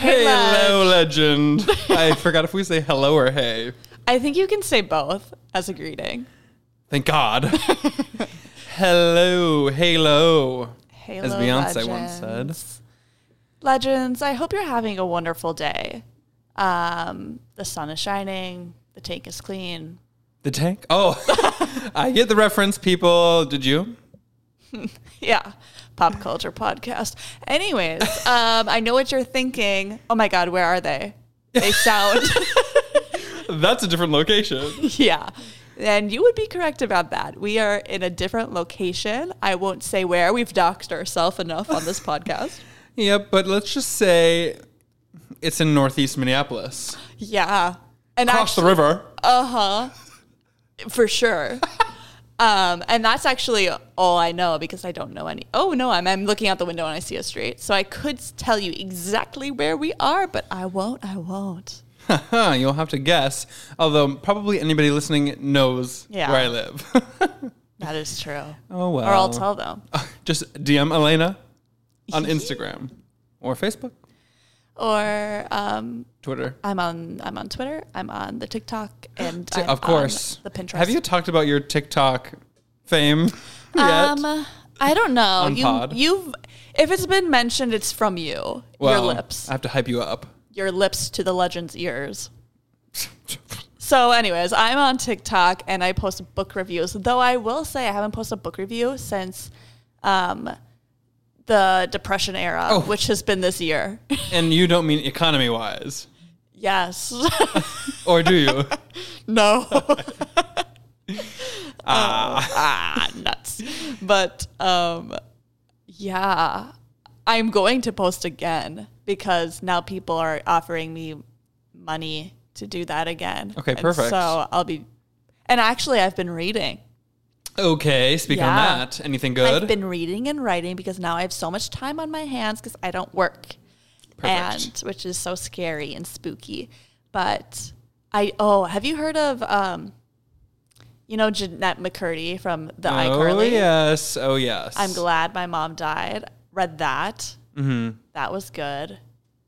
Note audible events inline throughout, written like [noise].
Hey, Hello, legend. [laughs] I forgot if we say hello or hey. I think you can say both as a greeting. Thank God. [laughs] hello, halo. Halo As Beyonce once said. Legends. Legends, I hope you're having a wonderful day. Um, the sun is shining, the tank is clean. The tank? Oh, [laughs] I get the reference, people. Did you? [laughs] Yeah, pop culture podcast. Anyways, um, I know what you're thinking. Oh my God, where are they? They sound, [laughs] That's a different location. [laughs] yeah. And you would be correct about that. We are in a different location. I won't say where. We've doxed ourselves enough on this podcast. yep, but let's just say it's in northeast Minneapolis. Yeah. And Across actually, the river. Uh huh. For sure. Um, and that's actually all I know because I don't know any. Oh no, I'm I'm looking out the window and I see a street, so I could tell you exactly where we are, but I won't. I won't. [laughs] You'll have to guess. Although probably anybody listening knows Yeah. where I live. [laughs] That is true. oh well. Or I'll tell them. [laughs] Just DM Alaina on Instagram or Facebook, Or um, Twitter. I'm on I'm on Twitter. I'm on the TikTok and I'm of course. the Pinterest. Have you talked about your TikTok fame [laughs] yet? Um, I don't know. On you pod? you've if it's been mentioned, it's from you. your lips. I have to hype you up. your lips to the legend's ears. So, anyways, I'm on TikTok and I post book reviews. Though I will say I haven't posted a book review since um, the Depression era, Oh. which has been this year. [laughs] And you don't mean economy wise, yes. or do you? [laughs] no. [laughs] ah, nuts. But um, yeah, I'm going to post again because now people are offering me money to do that again. Okay, And perfect. So I'll be, and actually, I've been reading. Okay, speak on that. Anything good? I've been reading and writing because now I have so much time on my hands because I don't work, Perfect. and which is so scary and spooky. But I oh, have you heard of um, you know Jennette McCurdy from the oh iCarly? yes, oh yes. I'm glad my mom died. Read that. Mm-hmm. That was good.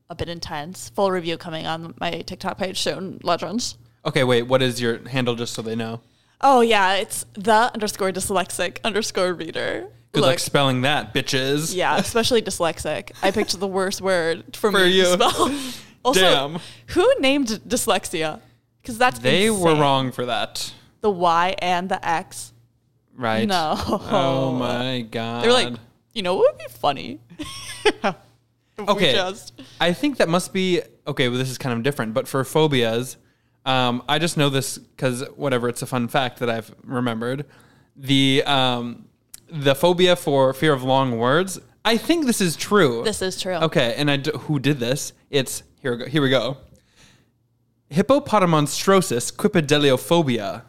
A bit intense. Full review coming on my TikTok page soon. Legends. Okay, wait. What is your handle, just so they know? Oh yeah, it's the underscore dyslexic underscore reader. Good luck Look, spelling that, bitches. Yeah, [laughs] especially dyslexic. I picked the worst word for, For me you. to spell. [laughs] Also, Damn. who named dyslexia? Because that's They were wrong for that, The Y and the X. right? No. Oh my god. They're like, you know, what would be funny? [laughs] Okay. just- I think that must be okay. Well, this is kind of different, but for phobias, um, I just know this because whatever. It's a fun fact that I've remembered. The um, the phobia for fear of long words. I think this is true. this is true. Okay, and I d- who did this? It's here. We go, here we go. Hippopotomonstrosesquippedaliophobia.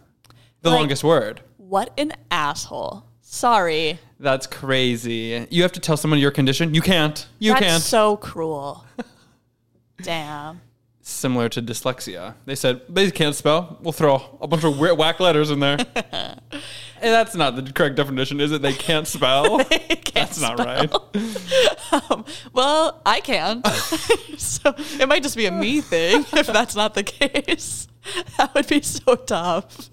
The Like- longest word. What an asshole. Sorry. That's crazy. You have to tell someone your condition. You can't. You that's can't. so cruel. [laughs] Damn. Similar to dyslexia. They said they can't spell. We'll throw a bunch of weird whack letters in there. [laughs] And that's not the correct definition, is it? They can't spell. [laughs] that's not right. [laughs] Um, well, I can. so it might just be a me thing if that's not the case. That would be so tough.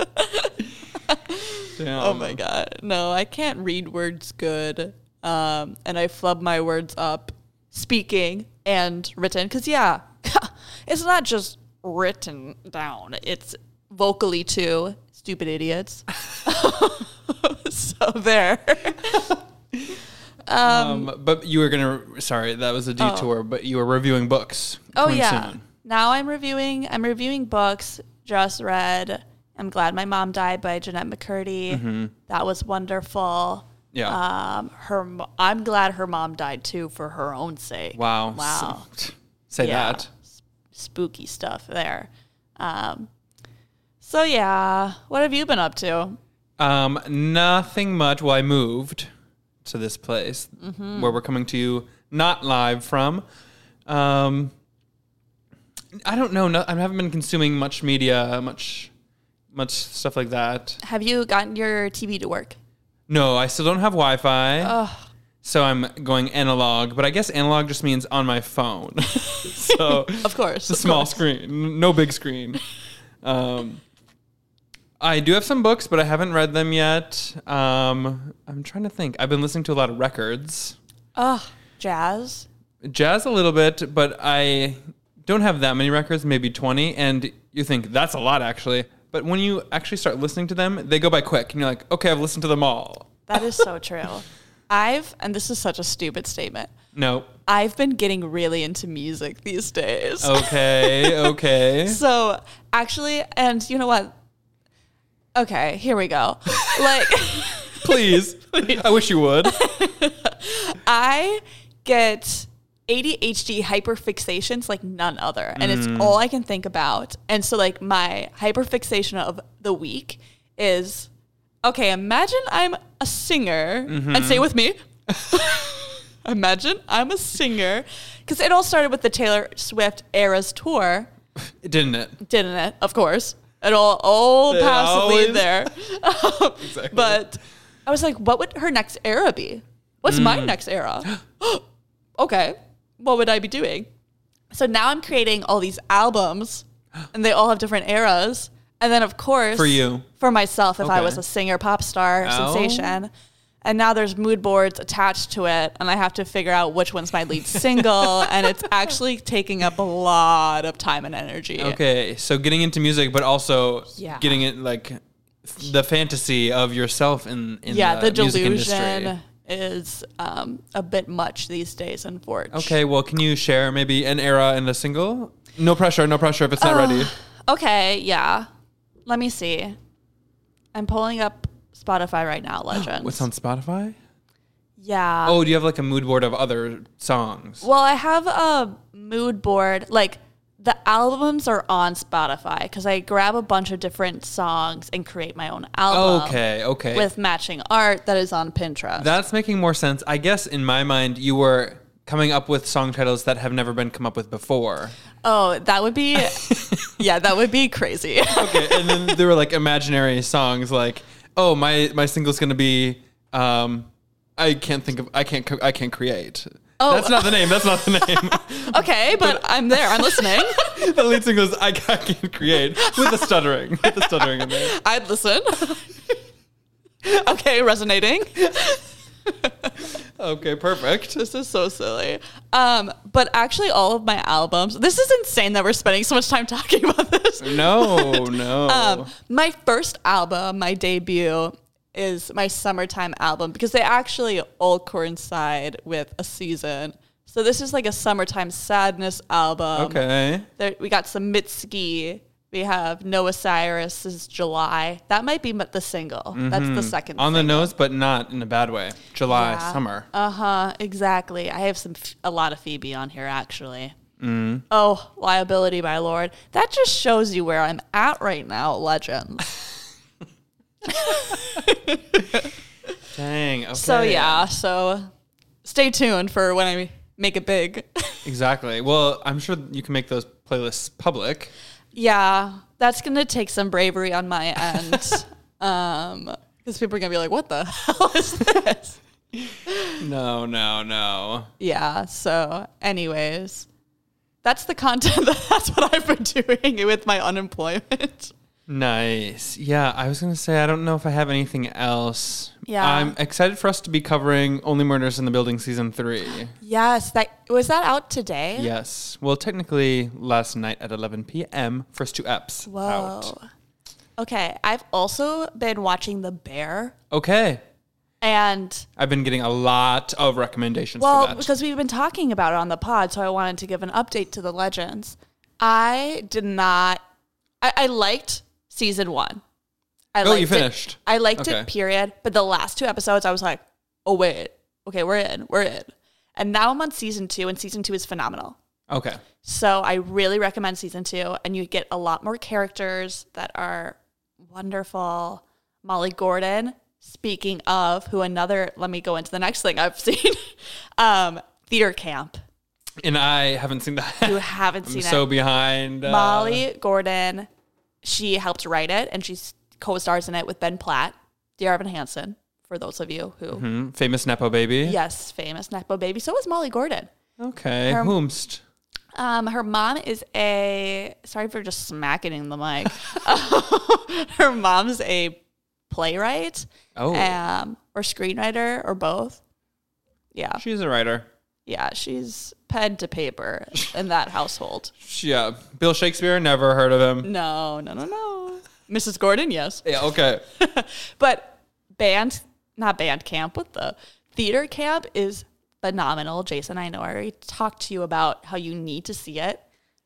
Damn. Oh my god. No, I can't read words good. Um, and I flub my words up speaking and written. Cause yeah, it's not just written down. It's vocally too. Stupid idiots. [laughs] so there. Um, but you were gonna. Sorry, that was a detour. But you were reviewing books. Oh yeah. soon. Now I'm reviewing. I'm reviewing books. Just read. I'm glad my mom died by Jennette McCurdy. That was wonderful. Mm-hmm. Yeah. Um, her. I'm glad her mom died too for her own sake. wow. Wow. Say Yeah. that. Spooky stuff there. Um, so yeah, what have you been up to? Um, nothing much. Well, I moved to this place Mm-hmm. where we're coming to you not live from. Um, I don't know. No, I haven't been consuming much media, much, much stuff like that. Have you gotten your TV to work? No, I still don't have Wi-Fi. So I'm going analog, but I guess analog just means on my phone. [laughs] so [laughs] Of course. a small screen, no big screen. Um, I do have some books, but I haven't read them yet. Um, I'm trying to think. I've been listening to a lot of records, Ugh, jazz. jazz a little bit, but I don't have that many records, maybe 20. And you think that's a lot, actually. But when you actually start listening to them, they go by quick, and you're like, okay, I've listened to them all. That is so [laughs] true. I've, and this is such a stupid statement, No. I've been getting really into music these days. Okay, [laughs] okay. So actually, and you know what? Okay, here we go. [laughs] Like, Please. [laughs] I wish you would. I get ADHD hyperfixations like none other, and it's mm. all I can think about. And so, like, my hyperfixation of the week is okay, imagine I'm a singer, and say with me. [laughs] imagine I'm a singer. Because it all started with the Taylor Swift Eras tour, [laughs] Didn't it? didn't it? Of course. It all, all It passively always- there. [laughs] Exactly. But I was like, what would her next era be? What's my Mm. next era? [gasps] okay, what would I be doing? So now I'm creating all these albums, and they all have different eras. And then, of course, For you. for myself, if I was a singer, pop star, Oh. sensation. And now there's mood boards attached to it, and I have to figure out which one's my lead single, [laughs] and it's actually taking up a lot of time and energy. Okay, so getting into music, but also Yeah. getting it like the fantasy of yourself in, in yeah, the, the, delusion is um, a bit much these days, unfortunately. Okay, well, can you share maybe an era and a single? No pressure, no pressure if it's not ready. Okay, yeah. Let me see. I'm pulling up Spotify right now, [gasps] Legends. What's on Spotify? Yeah. Oh, do you have like a mood board of other songs? Well, I have a mood board. Like the albums are on Spotify because I grab a bunch of different songs and create my own album. Okay, okay. With matching art that is on Pinterest. That's making more sense. I guess in my mind, you were coming up with song titles that have never been come up with before. oh, that would be. [laughs] yeah, that would be crazy. Okay, and then there were like imaginary songs like, oh, my my single's gonna be, um, I can't think of, I can't, co- I can't create. Oh. That's not the name. That's not the name. [laughs] okay, but I'm there. I'm listening. [laughs] the lead single is I can't create with the stuttering, with the stuttering in there. I'd listen. okay, resonating. [laughs] Okay, perfect. This is so silly. Um, but actually, all of my albums. This is insane that we're spending so much time talking about this. No, [laughs] no. Um, my first album, my debut, is my summertime album because they actually all coincide with a season. So this is like a summertime sadness album. okay. There, we got some Mitski. We have Noah Cyrus's July. That might be the single. That's the second. Mm-hmm. On the nose, but not in a bad way. July, Yeah. summer. Uh huh. Exactly. I have some a lot of Phoebe on here actually. Oh, liability, my lord. That just shows you where I'm at right now, legends. [laughs] [laughs] Dang. Okay. So yeah. So stay tuned for when I make it big. [laughs] Exactly. Well, I'm sure you can make those playlists public. Yeah, that's gonna take some bravery on my end. [laughs] um, because people are gonna be like, "What the [laughs] hell is [laughs] this?" No, no, no. Yeah. So, anyways, that's the content. That's what I've been doing with my unemployment. Nice. Yeah, I was gonna say I don't know if I have anything else. Yeah. I'm excited for us to be covering Only Murders in the Building season three. Yes, that was that out today. Yes. Well, technically last night at 11 p.m. First two eps Whoa. out. Okay, I've also been watching The Bear, Okay. and I've been getting a lot of recommendations well, for that. because we've been talking about it on the pod, so I wanted to give an update to the legends. I did not. I, I liked season one. I Oh, liked you it. finished. I liked Okay. it. Period. But the last two episodes, I was like, oh wait, okay, we're in, we're in. And now I'm on season two, and season two is phenomenal. okay. So I really recommend season two, and you get a lot more characters that are wonderful. Molly Gordon, speaking of, who another, let me go into the next thing I've [laughs] seen um, theater camp. And I haven't seen that. You haven't [laughs] I'm seen so it. behind. uh, Molly Gordon, she helped write it, and she co stars in it with Ben Platt, Dear Evan Hansen For those of you who, Hmm, famous nepo baby. yes, famous Nepo baby. So is Molly Gordon. Okay. Her- Whomst. Um, her mom is a sorry for just smacking the mic. [laughs] [laughs] her mom's a playwright, Oh. um, or screenwriter, or both. Yeah, She's a writer. yeah, she's pen to paper in that household. [laughs] Yeah. Bill Shakespeare. Never heard of him. No, no, no, no. Mrs. Gordon, yes, Yeah. Okay. [laughs] but band, not band camp, what the theater camp is phenomenal. Jason, I know I already talked to you about how you need to see it,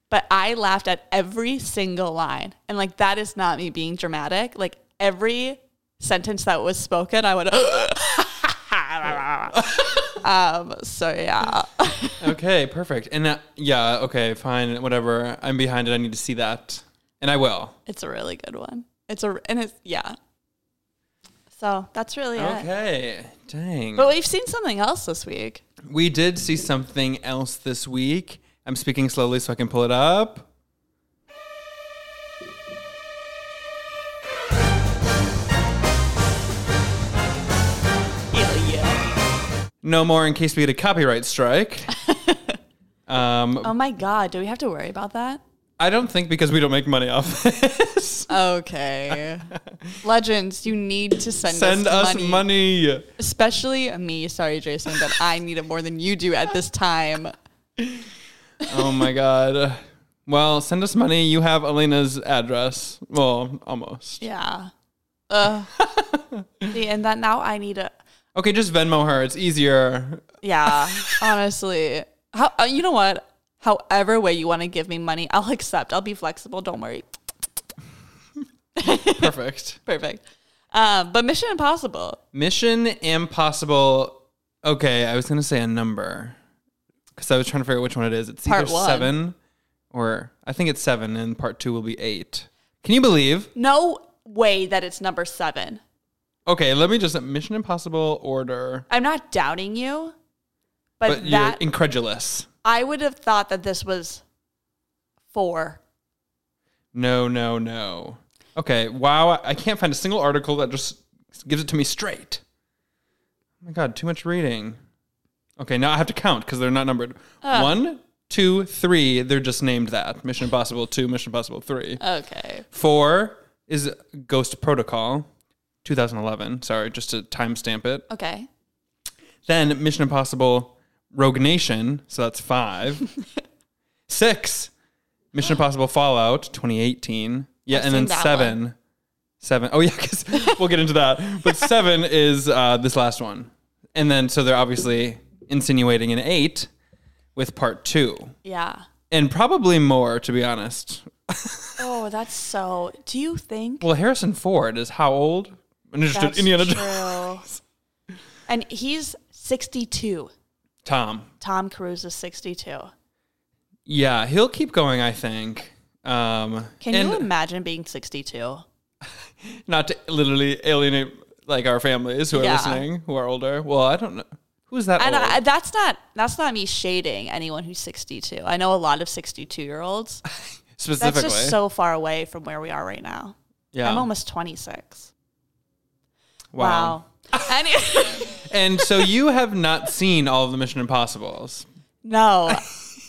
but I laughed at every single line, and like that is not me being dramatic. Like every sentence that was spoken, I would. [laughs] um. So yeah. [laughs] okay. Perfect. And uh, yeah. Okay. Fine. Whatever. I'm behind it. I need to see that, and I will. It's a really good one. It's a and it's yeah. So that's really it. Okay. Dang. But we've seen something else this week. We did see something else this week. I'm speaking slowly so I can pull it up. No more in case we get a copyright strike. [laughs] um, Oh my god, do we have to worry about that? I don't think because we don't make money off this. Okay. [laughs] Legends, you need to send, Send us, us money. money. Especially me, sorry, Jason, but I need it more than you do at this time. Oh my god. Well, send us money. You have Alaina's address. Well, almost. Yeah. Uh, [laughs] see, and that now I need a. Okay, just Venmo her. It's easier. Yeah, [laughs] honestly. How, uh, you know what? However way you want to give me money, I'll accept. I'll be flexible. Don't worry. [laughs] Perfect. Perfect. Um, but Mission Impossible. Mission Impossible. Okay, I was gonna say a number because I was trying to figure out which one it is. It's Part either one. seven or I think it's seven, and part two will be eight. Can you believe? No way that it's number seven. Okay, let me just Mission Impossible order. I'm not doubting you, but, But you're that incredulous. I would have thought that this was four. No, no, no. Okay, wow. I can't find a single article that just gives it to me straight. Oh my god, too much reading. Okay, now I have to count because they're not numbered. One, two, three. They're just named that. Mission Impossible 2, Mission Impossible 3. Okay. Four is Ghost Protocol, 2011. Sorry, just to timestamp it. Okay. Then Mission Impossible Rogue Nation, so that's five. [laughs] Six, Mission [gasps] Impossible Fallout, 2018. Yeah, I've and then seen that seven. Seven. Oh, yeah, because [laughs] we'll get into that. But seven [laughs] is uh, this last one. And then, so they're obviously insinuating an eight with part two. Yeah. And probably more, to be honest. Oh, that's so. Do you think Well, Harrison Ford is how old? Interested that's Indiana Jones. true? And he's 62. Tom. Tom Cruise is 62. Yeah, he'll keep going, I think. Um, Can and you imagine being 62? [laughs] not to literally alienate like our families who are Yeah. listening, who are older. Well, I don't know. Who's that And old? I, that's not that's not me shading anyone who's 62. I know a lot of 62 year olds. [laughs] Specifically. That's just so far away from where we are right now. yeah. I'm almost 26. Wow. Wow. Any- [laughs] And so you have not seen all of the Mission Impossibles. no,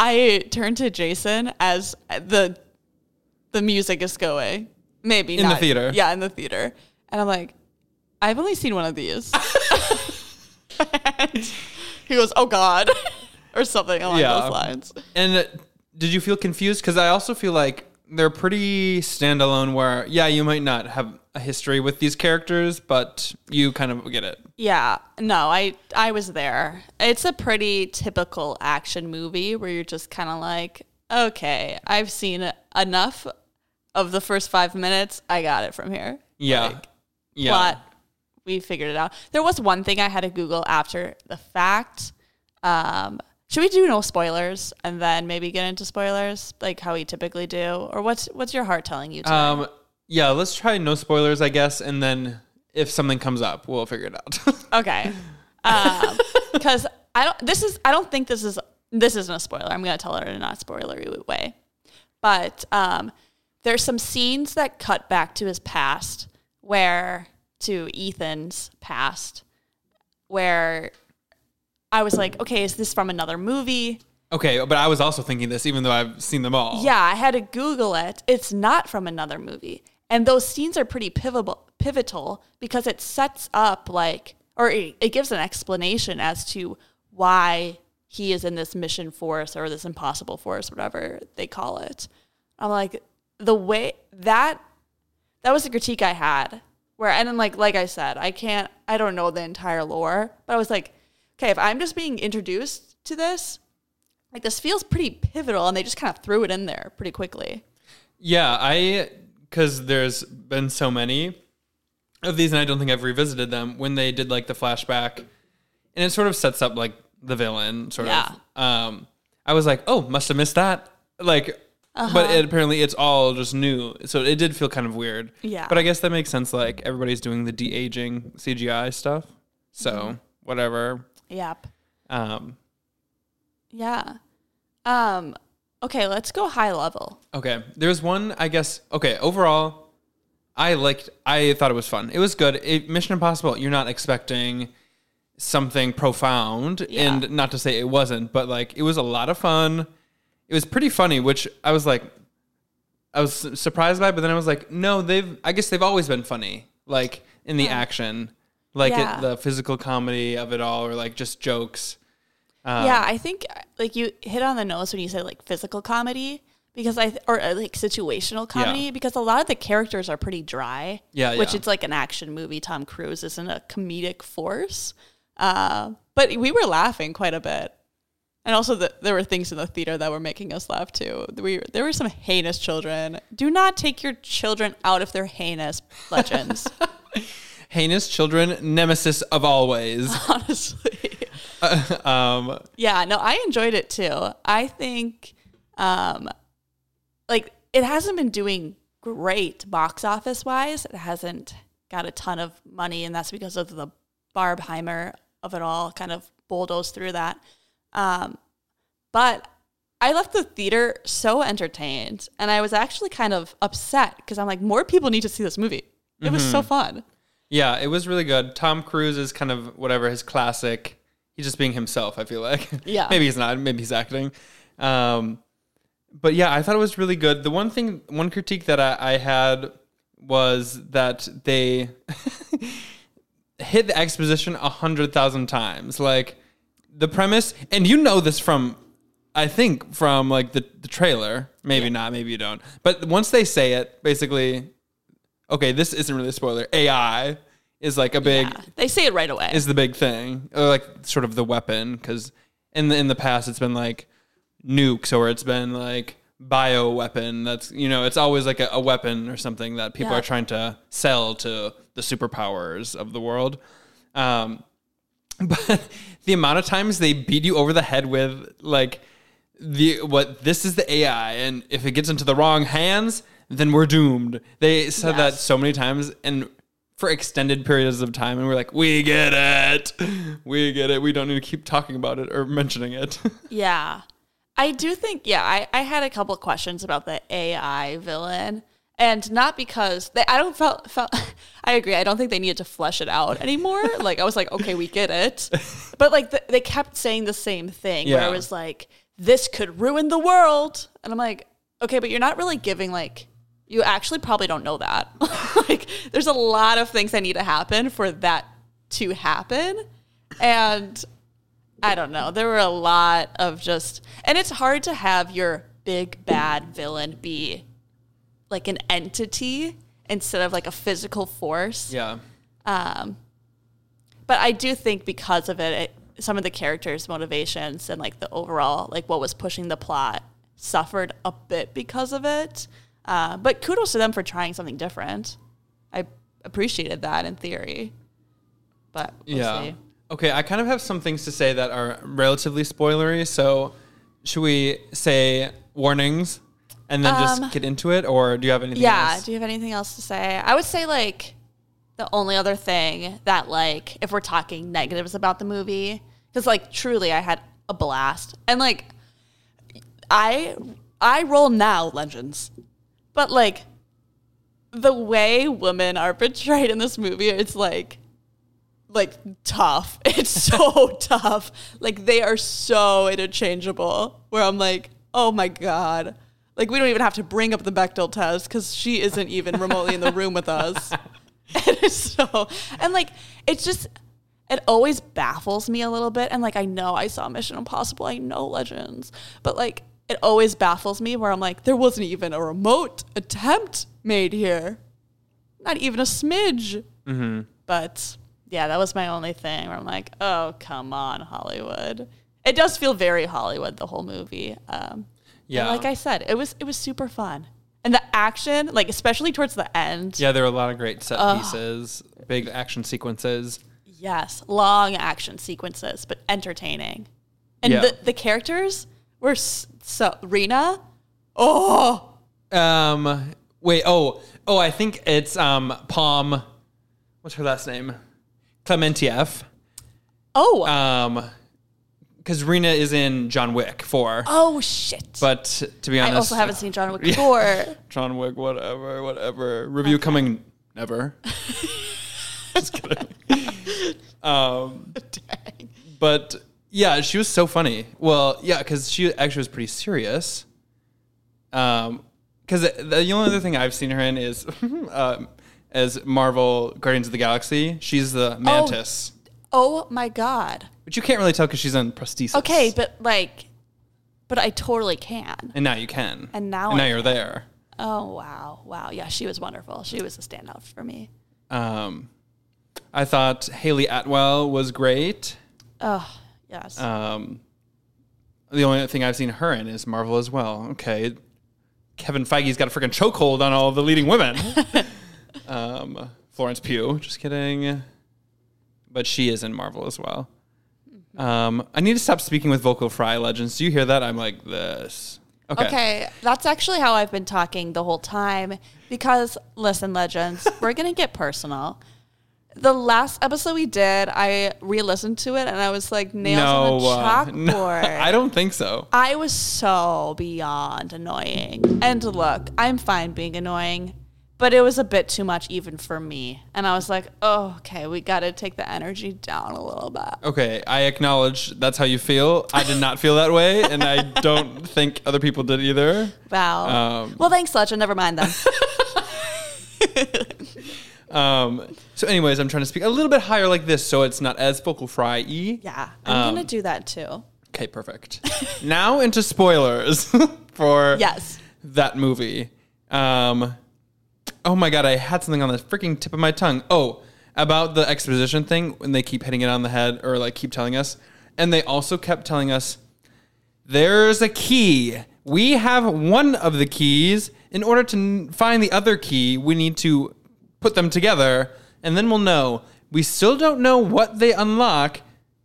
I turned to Jason as the the music is going. Maybe In the theater. Yeah, in the theater, and I'm like, I've only seen one of these. And [laughs] he goes, "Oh God," or something along Yeah. those lines. And uh, did you feel confused? Because I also feel like they're pretty standalone. Where yeah, you might not have a history with these characters, but you kind of get it. Yeah, no, I I was there. It's a pretty typical action movie where you're just kind of like, okay, I've seen enough of the first five minutes. I got it from here. Yeah. Like, yeah. plot, we figured it out. There was one thing I had to Google after the fact. Um, should we do no spoilers and then maybe get into spoilers like how we typically do, or what's what's your heart telling you? Today? Um. Yeah. Let's try no spoilers, I guess, and then if something comes up, we'll figure it out. [laughs] Okay. Because I don't. This is. I don't think this is. This isn't a spoiler. I'm gonna tell it in a not spoilery way. But um, there's some scenes that cut back to his past, where to Ethan's past, where I was like, okay, is this from another movie? Okay, but I was also thinking this, even though I've seen them all. Yeah, I had to Google it. It's not from another movie. And those scenes are pretty pivotal, pivotal because it sets up like, or it, it gives an explanation as to why he is in this mission force or this impossible force, whatever they call it. I'm like, the way that, that was the critique I had. Where, and then like, like I said, I can't, I don't know the entire lore, but I was like, okay, if I'm just being introduced to this, like this feels pretty pivotal and they just kind of threw it in there pretty quickly. Yeah, I because there's been so many of these, and I don't think I've revisited them when they did like the flashback, and it sort of sets up like the villain, sort Yeah. of. Um, I was like, oh, must have missed that. Like, Uh-huh. but it, apparently it's all just new, so it did feel kind of weird. Yeah. But I guess that makes sense. Like everybody's doing the de aging CGI stuff, so Mm-hmm. whatever. Yep. Um, Yeah. Um okay, let's go high level. Okay. There's one, I guess. Okay. Overall, I liked, I thought it was fun. It was good. It, Mission Impossible, you're not expecting something profound. Yeah. And not to say it wasn't, but like it was a lot of fun. It was pretty funny, which I was like, I was surprised by, but then I was like, no, they've, I guess they've always been funny, like in the action, like Yeah. it, the physical comedy of it all, or like just jokes. Um, yeah, I think like you hit on the nose when you said like physical comedy because I or uh, like situational comedy Yeah. because a lot of the characters are pretty dry. Yeah, Which yeah. it's like an action movie. Tom Cruise isn't a comedic force. Uh, but we were laughing quite a bit. And also, the, there were things in the theater that were making us laugh too. We, there were some heinous children. Do not take your children out if they're heinous legends. [laughs] Heinous children, nemesis of always. [laughs] honestly. [laughs] um, Yeah, no, I enjoyed it too. I think um like it hasn't been doing great box office wise. It hasn't got a ton of money and that's because of the Barbheimer of it all kind of bulldozed through that. Um but I left the theater so entertained and I was actually kind of upset because I'm like more people need to see this movie. It was so fun. Yeah, it was really good. Tom Cruise is kind of whatever his classic. He's just being himself. I feel like. [laughs] Yeah. maybe he's not. Maybe he's acting. Um, but yeah, I thought it was really good. The one thing, one critique that I, I had was that they [laughs] hit the exposition a hundred thousand times. Like the premise, and you know this from, I think from like the the trailer. Maybe not. Maybe you don't. But once they say it, basically, okay, this isn't really a spoiler. AI is like a big Yeah. They say it right away. is the big thing, or like sort of the weapon. Because in the in the past, it's been like nukes, or it's been like bio weapon. That's you know, it's always like a, a weapon or something that people Yeah. are trying to sell to the superpowers of the world. Um, [laughs] but the amount of times they beat you over the head with like the what this is the AI, and if it gets into the wrong hands, then we're doomed. They said that so many times and for extended periods of time, and we're like, we get it, we get it. We don't need to keep talking about it or mentioning it. [laughs] Yeah. I do think, yeah, I, I had a couple of questions about the AI villain. And not because they, I don't felt, felt, [laughs] I agree. I don't think they needed to flesh it out anymore. [laughs] like, I was like, okay, we get it. But like, the, they kept saying the same thing yeah. where it was like, this could ruin the world. And I'm like, okay, but you're not really giving like, you actually probably don't know that. [laughs] like, there's a lot of things that need to happen for that to happen. And I don't know. There were a lot of just, and it's hard to have your big bad villain be like an entity instead of like a physical force. yeah, Um, but I do think because of it, it, some of the characters' motivations and like the overall, like what was pushing the plot, suffered a bit because of it. Uh, but kudos to them for trying something different. I appreciated that in theory. But we'll yeah. see. Okay, I kind of have some things to say that are relatively spoilery. So, should we say warnings and then Um, just get into it, or do you have anything? Yeah. else? Do you have anything else to say? I would say like the only other thing that like if we're talking negatives about the movie, because like truly I had a blast and like I I roll now legends, but like the way women are portrayed in this movie, it's like like tough. [laughs] It's so [laughs] tough. Like they are so interchangeable. Where I'm like, oh my god. Like we don't even have to bring up the Bechdel test because she isn't even remotely in the room with us. [laughs] And it's so and like it's just it always baffles me a little bit. And like I know I saw Mission Impossible, I know Legends, but like it always baffles me where I'm like, there wasn't even a remote attempt made here. Not even a smidge. Mm-hmm. But yeah, that was my only thing where I'm like, oh, come on, Hollywood. It does feel very Hollywood, the whole movie. Um, Yeah. like I said, it was it was super fun. And the action, like especially towards the end, Yeah, there were a lot of great set pieces, big action sequences. yes, long action sequences, but entertaining. And Yeah. the, the characters were s- so Rena, oh, Um, wait. Oh, oh. I think it's um Pom. What's her last name? Klementieff. oh, Um, because Rena is in John Wick four. oh shit. But to be honest, I also haven't seen John Wick [laughs] Yeah. 4. [laughs] John Wick, whatever, whatever. Review coming never. [laughs] Just kidding. um, Dang. but yeah, she was so funny. Well, yeah, because she actually was pretty serious. Um, because the only other thing I've seen her in is [laughs] um, as Marvel Guardians of the Galaxy. She's the mantis, Oh my god. but you can't really tell because she's on prosthesis. Okay, but like, but I totally can. and now you can. And now and now I you're there. Oh wow, wow, yeah, she was wonderful. She was a standout for me. Um, I thought Hayley Atwell was great. Oh yes, Um, the only thing I've seen her in is Marvel as well. Okay, Kevin Feige's got a freaking chokehold on all the leading women. [laughs] um, Florence Pugh, just kidding, but she is in Marvel as well. Um, I need to stop speaking with vocal fry legends. Do you hear that? I'm like this. Okay. okay. that's actually how I've been talking the whole time. Because listen, legends, we're gonna get personal. The last episode we did, I re-listened to it and I was like nails on the uh, [laughs] chalkboard. no, I don't think so. I was so beyond annoying. And look, I'm fine being annoying, but it was a bit too much even for me. And I was like, oh, okay, we got to take the energy down a little bit. Okay, I acknowledge that's how you feel. I did not feel that way, and I [laughs] don't think other people did either. Wow. Um, well, thanks, Legend. Never mind then. [laughs] Um, so, anyways, I'm trying to speak a little bit higher like this, so it's not as vocal fry y. yeah, I'm Um, going to do that too. Okay, perfect. [laughs] now into spoilers [laughs] for Yes. that movie. Um, oh my god, I had something on the freaking tip of my tongue. Oh, about the exposition thing when they keep hitting it on the head or like keep telling us, and they also kept telling us there's a key. We have one of the keys. In order to n- find the other key, we need to put them together, and then we'll know. We still don't know what they unlock,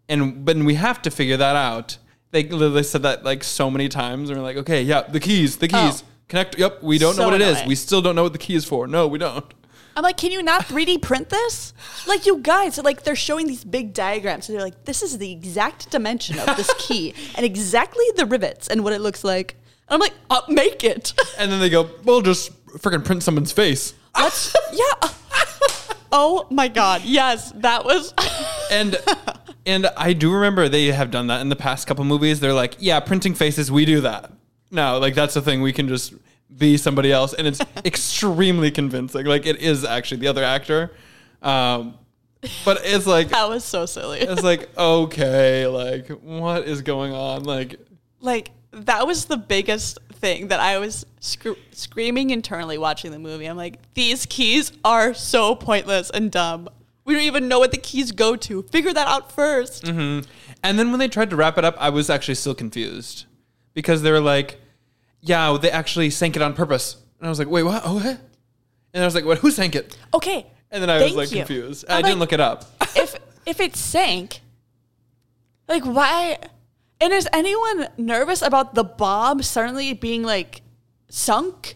and but we have to figure that out. They literally said that like so many times, and we're like, okay, yeah, the keys, the keys, Oh. connect. Yep, we don't So know what it is. We still don't know what the key is for. No, we don't. I'm like, can you not 3D print this? Like, you guys, like, they're showing these big diagrams. And they're like, this is the exact dimension of this key [laughs] and exactly the rivets and what it looks like. And I'm like, uh, make it. And then they go, we'll just freaking print someone's face. Let's, [laughs] yeah. Oh my God. Yes, that was. [laughs] and and I do remember they have done that in the past couple movies. They're like, yeah, printing faces, we do that. No, like that's the thing. We can just be somebody else, and it's [laughs] extremely convincing. Like it is actually the other actor. Um, but it's like that was so silly. it's like okay, like what is going on? Like Like, that was the biggest thing that I was scr- screaming internally watching the movie. I'm like, these keys are so pointless and dumb. We don't even know what the keys go to. Figure that out 1st mm-hmm. And then when they tried to wrap it up, I was actually still confused because they were like, "Yeah, they actually sank it on purpose." And I was like, "Wait, what? Oh, what?" And I was like, "What? Who sank it?" Okay. And then I was like you. confused. I'm I didn't like- look it up. [laughs] if if it sank, like why? And is anyone nervous about the bomb suddenly being like sunk?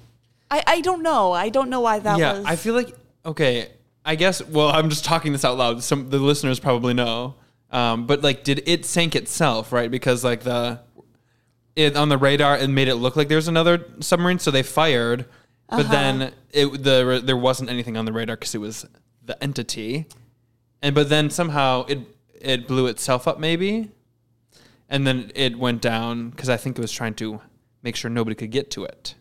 I I don't know. I don't know why that yeah, was. I feel like okay. I guess. Well, I'm just talking this out loud. Some the listeners probably know. Um, but like, did it sank itself? Right, because like the it on the radar, it made it look like there's another submarine, so they fired. But Uh-huh. then it the there wasn't anything on the radar because it was the entity. and but then somehow it it blew itself up maybe, and then it went down because I think it was trying to make sure nobody could get to it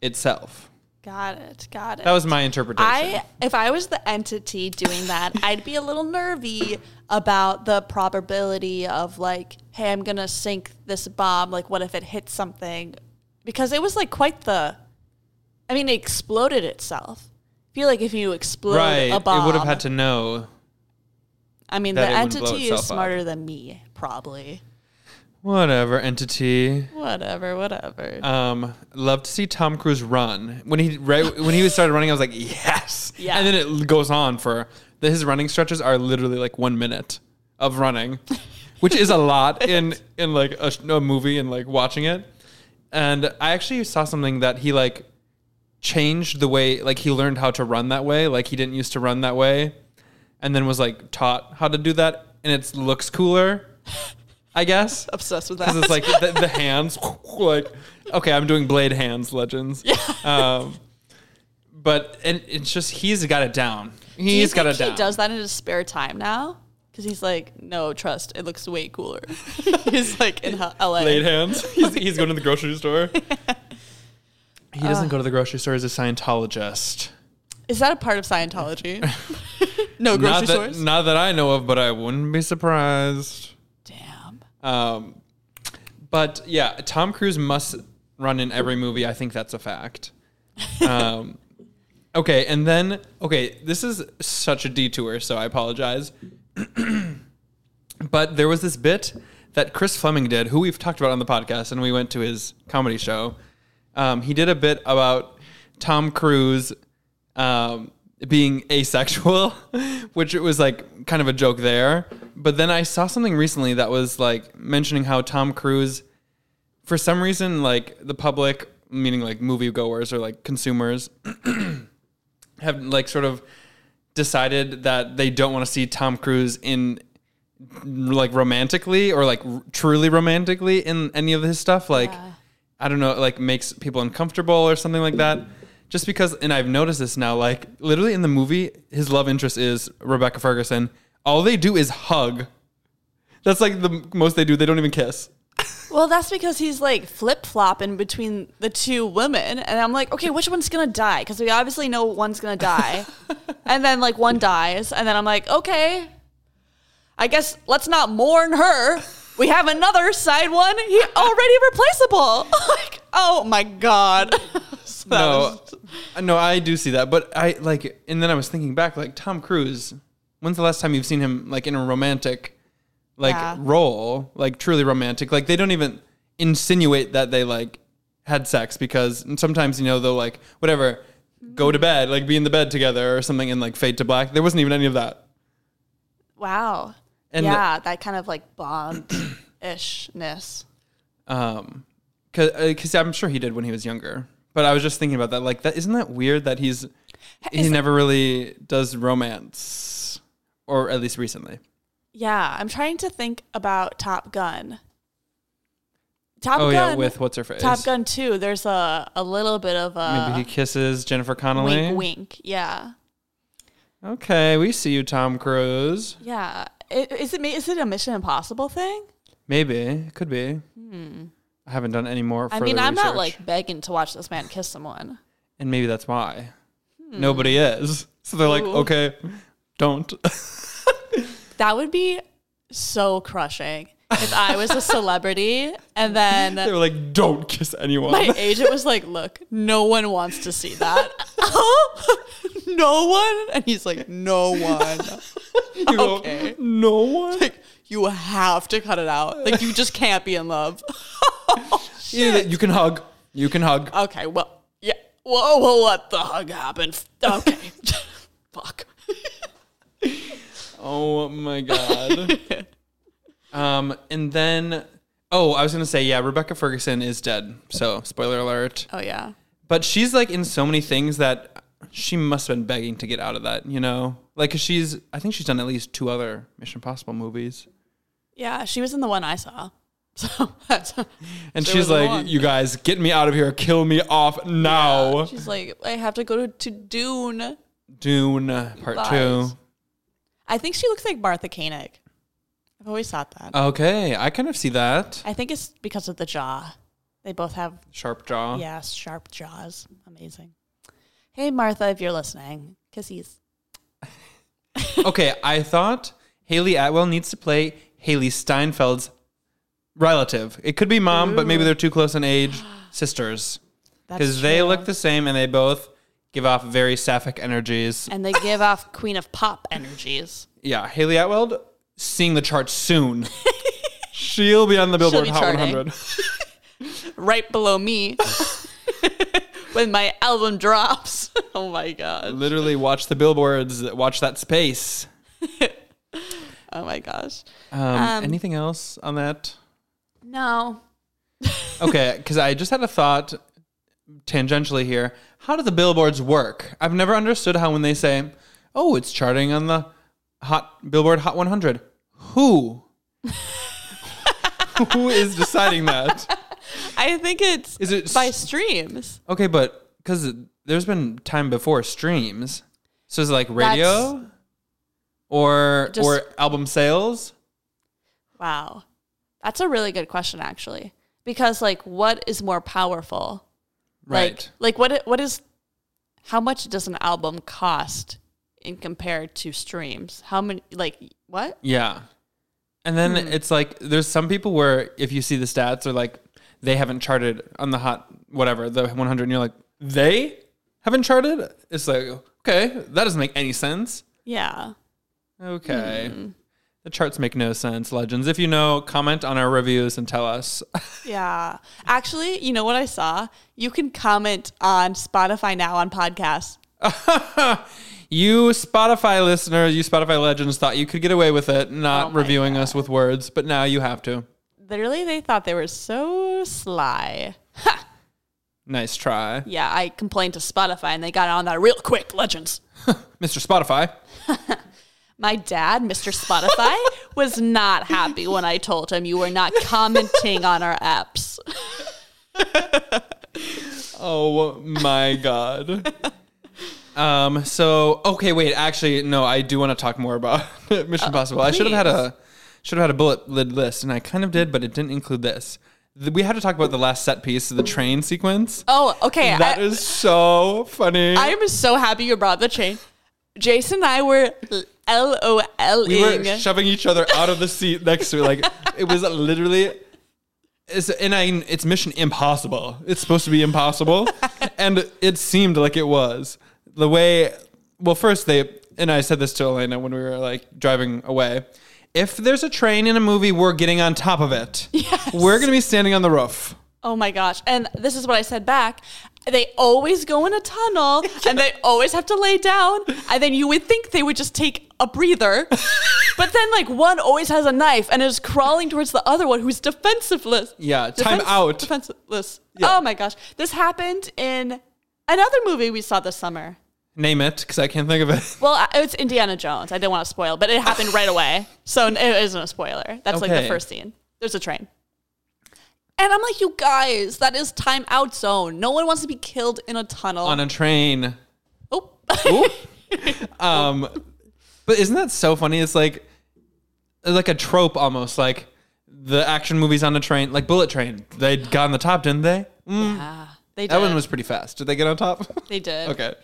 itself. Got it. Got it. That was my interpretation. I if I was the entity doing that, I'd be a little nervy about the probability of like, hey, I'm gonna sink this bomb. Like, what if it hits something? Because it was like quite the. I mean, it exploded itself. I feel like if you explode right, a bomb, it would have had to know. I mean, the it wouldn't blow entity is itself up. smarter than me, probably. Whatever entity. Whatever, whatever. Um, love to see Tom Cruise run. When he right when he started running, I was like, yes. Yeah. And then it goes on for the, his running stretches are literally like one minute of running, which is a lot [laughs] in in like a, a movie and like watching it. And I actually saw something that he like changed the way like he learned how to run that way. Like he didn't used to run that way, and then was like taught how to do that, and it looks cooler. [laughs] I guess Obsessed with that. because it's like the, the hands [laughs] like okay i'm doing blade hands legends yeah um but and it's just he's got it down Do he's got think it down He does that in his spare time now because he's like, no, trust, it looks way cooler. [laughs] he's like in LA. blade hands he's, he's going to the grocery store he doesn't go to the grocery store as a scientologist Is that a part of Scientology? no grocery not that, stores. not that i know of but i wouldn't be surprised. Um but yeah tom cruise must run in every movie. I think that's a fact. Um [laughs] okay and then okay this is such a detour so i apologize. [clears throat] But there was this bit that chris fleming did who we've talked about on the podcast and we went to his comedy show. Um, he did a bit about tom cruise um, being asexual [laughs] which it was like kind of a joke there. But then i saw something recently that was like mentioning how tom cruise for some reason like the public meaning like moviegoers or like consumers [clears throat] have like sort of decided that they don't want to see Tom Cruise in like romantically or like r- truly romantically in any of his stuff. Like Yeah. I don't know like makes people uncomfortable or something like that just because and I've noticed this now like literally in the movie his love interest is Rebecca Ferguson. All they do is hug. That's like the most they do. They don't even kiss. Well, that's because he's like flip flopping between the two women, and I'm like, okay, which one's gonna die? Because we obviously know one's gonna die, [laughs] and then like one dies, and then I'm like, okay, I guess let's not mourn her. We have another side one. He already replaceable. [laughs] like, oh my god. [laughs] So no, was- no, I do see that, but I like, and then I was thinking back, like Tom Cruise. When's the last time you've seen him like in a romantic, like Yeah. role, like truly romantic? Like they don't even insinuate that they like had sex because sometimes you know they'll like whatever, go to bed, like be in the bed together or something, and like fade to black. There wasn't even any of that. wow. And yeah, that kind of like bond ishness. um because i'm sure he did when he was younger but i was just thinking about that like that isn't that weird that he's he Is- never really does romance or at least recently Yeah, I'm trying to think about Top Gun. Top oh Gun. yeah with what's her face Top Gun 2, there's a, a little bit of maybe he kisses jennifer connelly wink wink. Yeah. okay we see you tom cruise Yeah. Is it is it a Mission Impossible thing? maybe it could be i haven't done any more Hmm. I mean, I'm not like begging to watch this man kiss someone. and maybe that's why nobody is so they're like Hmm. Okay don't [laughs] That would be so crushing if I was a celebrity and then they were like don't kiss anyone my agent was like, "Look, no one wants to see that." [laughs] no one, and he's like, "No one." [laughs] You go, okay. no one like you have to cut it out. Like you just can't be in love. [laughs] Oh, yeah, you can hug you can hug okay, well, yeah. Well, we'll let the hug happen. Okay. Fuck. Oh my god. Um, and then oh, I was gonna say yeah, Rebecca Ferguson is dead. So spoiler alert. Oh yeah. But she's like in so many things that she must have been begging to get out of that. You know, like 'cause she's I think she's done at least two other Mission Impossible movies, Yeah, she was in the one I saw. [laughs] So that's and [laughs] she's like, one. "You guys, get me out of here! Kill me off now!" she's like, I have to go to, to Dune. Dune Part Lies. Two. I think she looks like Martha Koenig. I've always thought that. Okay, I kind of see that. I think it's because of the jaw. They both have Sharp jaw. yes, sharp jaws. Amazing. Hey Martha, if you're listening, kisses. [laughs] okay, I thought Hayley Atwell needs to play Hailee Steinfeld's relative. It could be mom, but maybe they're too close in age. [gasps] Sisters. That's Because they true. look the same and they both give off very sapphic energies. and they give off Queen of Pop energies. Yeah, Hayley Atwell seeing the charts soon. [laughs] She'll be on the Billboard be Hot charting. 100. [laughs] Right below me. [laughs] when my album drops. oh my god. Literally watch the billboards, watch that space. Oh my gosh. Um, Um, anything else on that? No. Okay, because I just had a thought tangentially here. How do the billboards work? I've never understood how when they say, "Oh, it's charting on the hot Billboard Hot 100," who who is deciding that? I think it's Is it by s- streams. okay? But because there's been time before streams, so is it like radio or Just- or album sales? Wow. That's a really good question actually. Because like what is more powerful? Right. Like like what what is how much does an album cost in compared to streams? How many like what? Yeah. And then Hmm. it's like there's some people where if you see the stats are like they haven't charted on the hot whatever, the 100 and you're like they haven't charted? It's like okay, that doesn't make any sense. Yeah. Okay. Hmm. The charts make no sense, legends. If you know, comment on our reviews and tell us. [laughs] Yeah. Actually, you know what I saw? You can comment on Spotify now on podcasts. [laughs] you Spotify listener, you Spotify legends thought you could get away with it not Oh reviewing us with words, but now you have to. Literally, they thought they were so sly. [laughs] Ha! Nice try. Yeah, I complained to Spotify and they got on that real quick. Legends. [laughs] Mr. Spotify. My dad, Mr. Spotify, was not happy when I told him you were not commenting on our apps. Oh my god. Um. So okay, wait. Actually, no. I do want to talk more about [laughs] Mission Impossible. I should have had a should have had a bullet lid list, and I kind of did, but it didn't include this. Th- We had to talk about the last set piece, the train sequence. Oh, okay. That I, is so funny. I am so happy you brought the chain. Jason and I were LOLing. we were shoving each other out of the seat next to it. Like it was literally. It's, and I, it's Mission Impossible. It's supposed to be impossible, [laughs] and it seemed like it was. The way, well, first they and I said this to Alaina when we were like driving away. If there's a train in a movie, we're getting on top of it. Yes. We're gonna be standing on the roof. Oh my gosh. And this is what I said back. They always go in a tunnel [laughs] and they always have to lay down. And then you would think they would just take a breather. [laughs] but then, like, one always has a knife and is crawling towards the other one who's defensiveless. Yeah, time out. Defenseless. Yeah. Oh my gosh. This happened in another movie we saw this summer. Name it, because I can't think of it. [laughs] Well, it's Indiana Jones. I didn't want to spoil, but it happened right away. So it isn't a spoiler. That's like Okay. the first scene. There's a train. And I'm like, you guys, that is time out zone. No one wants to be killed in a tunnel. on a train. oh. [laughs] Um, but isn't that so funny? It's like like a trope almost, like the action movies on a train, like Bullet Train. They got on the top, didn't they? Mm, yeah, they did. that one was pretty fast. Did they get on top? they did. [laughs] okay.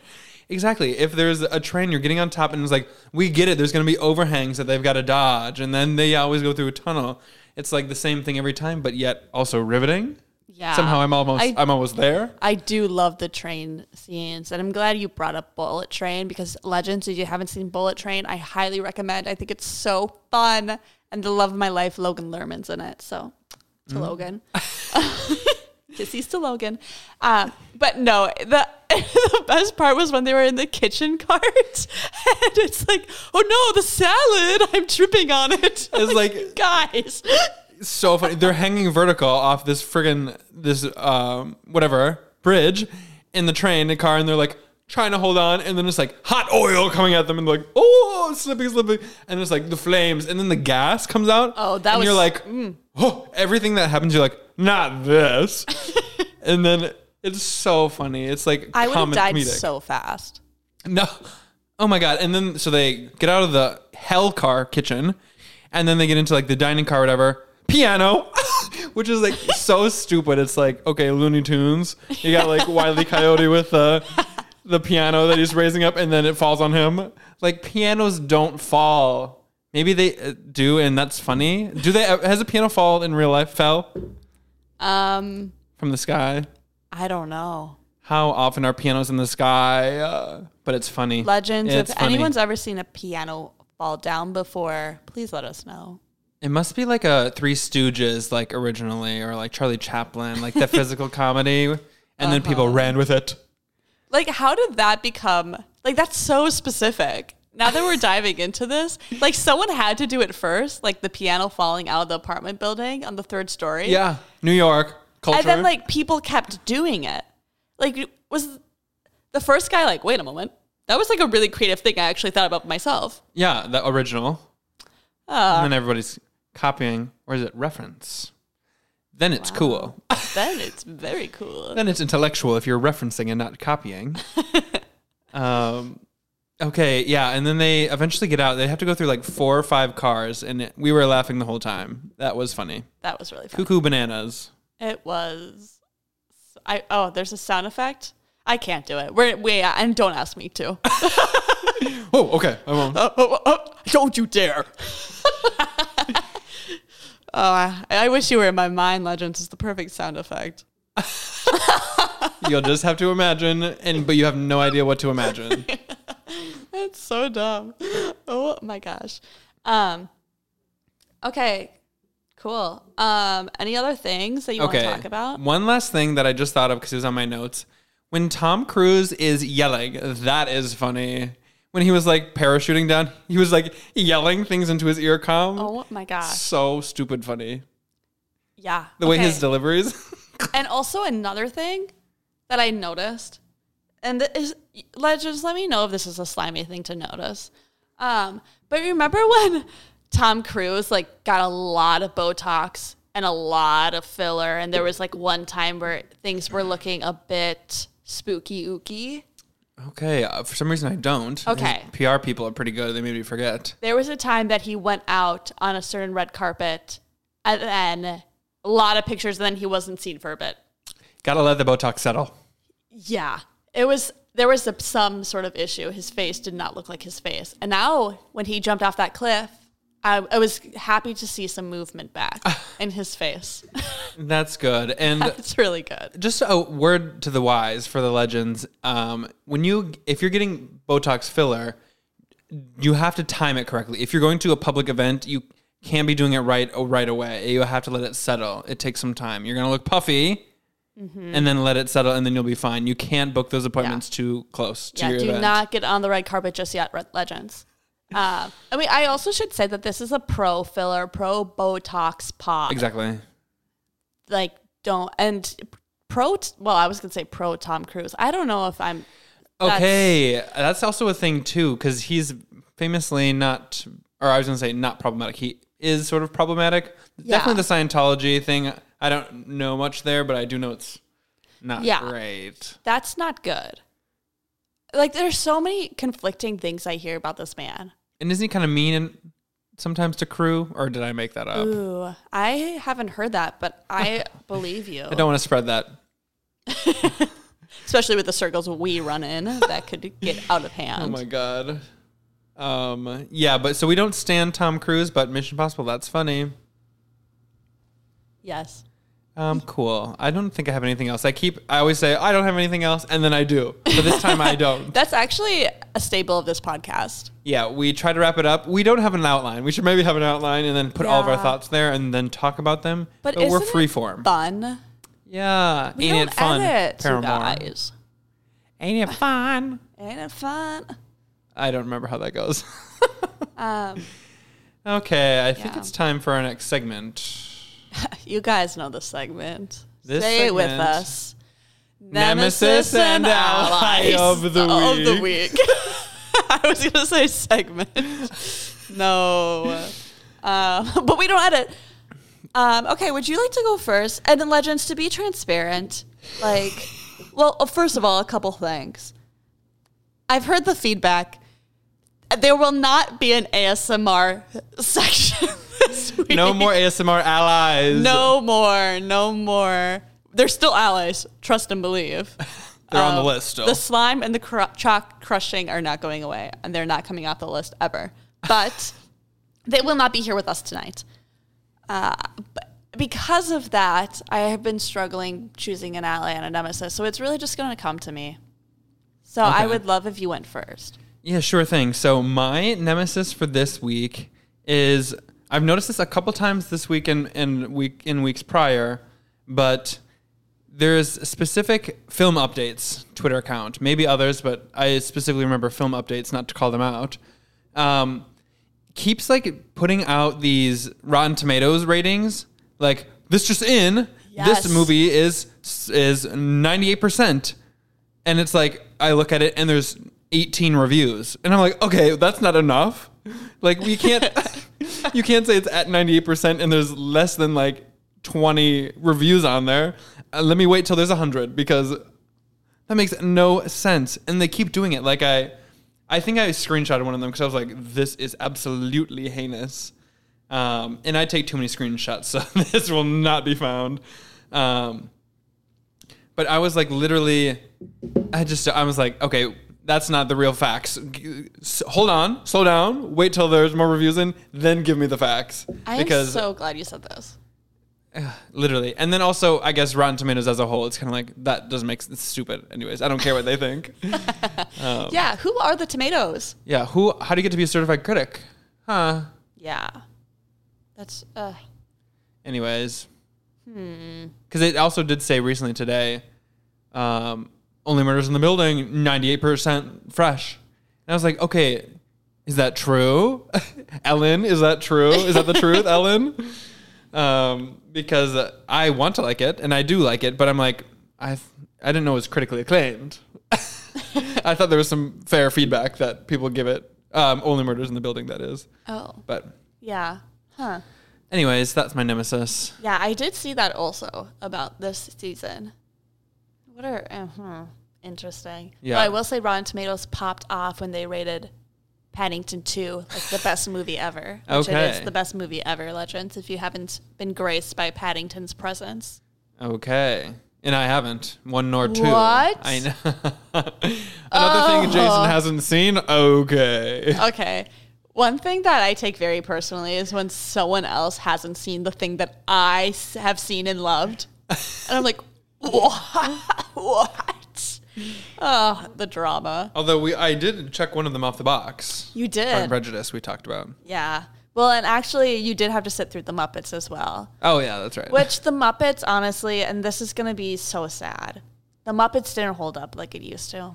Exactly. If there's a train, you're getting on top, and it's like we get it. There's going to be overhangs that they've got to dodge, and then they always go through a tunnel. It's like the same thing every time, but yet also riveting. Yeah. Somehow I'm almost I- I'm almost there. I do love the train scenes, and I'm glad you brought up Bullet Train because Legends, if you haven't seen Bullet Train, I highly recommend. I think it's so fun, and the love of my life, Logan Lerman's in it. So to mm. Logan, [laughs] kisses to Logan. Um, but no, the [laughs] the best part was when they were in the kitchen cart, [laughs] and it's like, oh no, the salad! I'm tripping on it. [laughs] It's like guys. so funny. They're hanging vertical off this friggin' this um whatever bridge in the train, the car, and they're like trying to hold on, and then it's like hot oil coming at them, and they're like, oh, slipping, slipping, and it's like the flames, and then the gas comes out. Oh, that and was- you're like, mm. oh, everything that happens, you're like, not this, [laughs] and then it's so funny. It's like I would have died comedic. so fast. No, Oh my god! And then so they get out of the hell car kitchen, and then they get into like the dining car, whatever. Piano, [laughs] which is like so [laughs] stupid. It's like okay, Looney Tunes. You got like Wiley Coyote with the the piano that he's raising up, and then it falls on him. Like pianos don't fall. Maybe they uh, do, and that's funny. Do they? Has a piano fall in real life? Fell Um, from the sky? I don't know. How often are pianos in the sky? Uh, but it's funny. Legends. It's if funny. anyone's ever seen a piano fall down before, please let us know. It must be like a Three Stooges, like originally, or like Charlie Chaplin, like the [laughs] physical comedy, and then people Uh-huh. ran with it. Like, how did that become? Like, that's so specific. Now that we're diving into this, like someone had to do it first, like the piano falling out of the apartment building on the third story. Yeah, New York culture. And then like people kept doing it. Like was the first guy like, wait a moment. That was like a really creative thing I actually thought about myself. yeah, the original, Uh, and then everybody's copying, or is it reference? Then it's cool. then it's very cool. [laughs] then it's intellectual if you're referencing and not copying. [laughs] um, okay, yeah, and then they eventually get out. They have to go through like four or five cars, and it, we were laughing the whole time. That was funny. That was really fun. Cuckoo bananas. It was I oh, there's a sound effect. I can't do it. We're wait, and don't ask me to. [laughs] Oh, okay, I won't. Oh, oh, oh, don't you dare. Oh, I, I wish you were in my mind, Legends. is the perfect sound effect. [laughs] You'll just have to imagine, and but you have no idea what to imagine. [laughs] It's so dumb. Oh my gosh. Um okay. Cool. Um any other things that you Okay. want to talk about? One last thing that I just thought of because it was on my notes. When Tom Cruise is yelling, that is funny. When he was like parachuting down, he was like yelling things into his ear com. Oh my gosh. So stupid funny. Yeah. The way okay. his deliveries. [laughs] And also another thing that I noticed, and this is legends. Let me know if this is a slimy thing to notice. Um, but remember [laughs] when Tom Cruise like got a lot of Botox and a lot of filler, and there was like one time where things were looking a bit spooky ooky. Okay, uh, for some reason I don't. Okay. PR people are pretty good. They made me forget. There was a time that he went out on a certain red carpet, and then a lot of pictures, and then he wasn't seen for a bit. Gotta let the Botox settle. Yeah, it was. There was a, some sort of issue. His face did not look like his face. And now, when he jumped off that cliff, I, I was happy to see some movement back [laughs] in his face. [laughs] That's good. And it's really good. just a word to the wise for the legends. Um, when you, if you're getting Botox filler, you have to time it correctly. If you're going to a public event, you can't be doing it right oh, right away. You have to let it settle. It takes some time. You're gonna look puffy, Mm-hmm. and then let it settle, and then you'll be fine. You can't book those appointments too close to Yeah, do event. not get on the red carpet just yet, Legends. Uh, I mean, I also should say that this is a pro filler, pro Botox pod. exactly. Like, don't and pro. Well, I was gonna say pro Tom Cruise. I don't know if I'm. That's- Okay, that's also a thing too, because he's famously not, or I was gonna say not problematic. He is sort of problematic. Yeah. Definitely the Scientology thing. I don't know much there, but I do know it's not Yeah. great. That's not good. Like, there's so many conflicting things I hear about this man. And isn't he kind of mean and sometimes to crew, or did I make that up? Ooh, I haven't heard that, but I [laughs] believe you. I don't want to spread that. [laughs] Especially with the circles we run in, that could get out of hand. Oh my god. Um. Yeah, but so we don't stand Tom Cruise, but Mission Possible. That's funny. yes. Um, cool. I don't think I have anything else. I keep, I always say, I don't have anything else, and then I do. But this time I don't. [laughs] That's actually a staple of this podcast. yeah, we try to wrap it up. We don't have an outline. We should maybe have an outline and then put all of our Yeah. thoughts there and then talk about them. But, we're isn't free it form. Fun. Yeah. We Ain't don't it fun? edit, you Paramore. guys. Ain't it fun? [laughs] Ain't it fun? I don't remember how that goes. [laughs] Um, okay, I think Yeah. it's time for our next segment. [laughs] you guys know the segment. This Say it with us. Nemesis and ally of the Of the week. week. [laughs] I was gonna say segment. no, um, [laughs] but we don't edit. Um, okay, would you like to go first? And then legends to be transparent. Like, well, uh, first of all, a couple things. I've heard the feedback there will not be an ASMR section week. [laughs] No more ASMR allies. No more. No more. They're still allies. Trust and believe. [laughs] They're on the Um, list still. The slime and the cr- chalk crushing are not going away, and they're not coming off the list ever. But [laughs] they will not be here with us tonight. Uh, but because of that, I have been struggling choosing an ally and a nemesis. So it's really just going to come to me. So I would love if you went first. Yeah, sure thing. So my nemesis for this week is I've noticed this a couple times this week and, and week in weeks prior, but there's specific film updates Twitter account, maybe others, but I specifically remember film updates, not to call them out. Um, keeps like putting out these Rotten Tomatoes ratings, like this just in, Yes. this movie is is ninety eight percent and it's like I look at it and there's 18 reviews, and I'm like, okay, that's not enough. Like we can't, [laughs] you can't say it's at 98% and there's less than like 20 reviews on there. Uh, let me wait till there's 100 because that makes no sense. And they keep doing it. Like I, I think I screenshotted one of them because I was like, this is absolutely heinous. Um, and I take too many screenshots, [laughs] so this will not be found. Um, but I was like, literally, I just, I was like, okay, that's not the real facts. Hold on, slow down, wait till there's more reviews in, then give me the facts. I am so glad you said this. [sighs] literally, and then also, I guess Rotten Tomatoes as a whole, it's kind of like that doesn't make it's stupid. Anyways, I don't care what they think. [laughs] Yeah, who are the tomatoes? yeah, who? How do you get to be a certified critic? Huh. Yeah. That's uh Anyways, Hmm. because it also did say recently today, um, only murders in the building, ninety eight percent fresh. And I was like, okay, is that true? [laughs] Ellen, is that true? Is that the truth, [laughs] Ellen? Um, because I want to like it and I do like it, but I'm like, I th- I didn't know it was critically acclaimed. [laughs] I thought there was some fair feedback that people give it. Um, only murders in the building, that is. oh. But Yeah. Huh. anyways, that's my nemesis. Yeah, I did see that also about this season. What are uh, hmm, interesting. Yeah. But I will say Rotten Tomatoes popped off when they rated Paddington 2 like the best movie ever. Which it is the best movie ever, Legends, if you haven't been graced by Paddington's presence. Okay. And I haven't. One nor two. What? I know. [laughs] Another thing oh. Jason Oh. hasn't seen. Okay. Okay. One thing that I take very personally is when someone else hasn't seen the thing that I have seen and loved. And I'm like, [laughs] [laughs] what? what? Oh, [laughs] the drama. Although we, I did check one of them off the box. You Pride and did. Prejudice we talked about. Yeah. Well, and actually, you did have to sit through the Muppets as well. Oh yeah, that's right. Which the Muppets, honestly, and this is going to be so sad. The Muppets didn't hold up like it used to.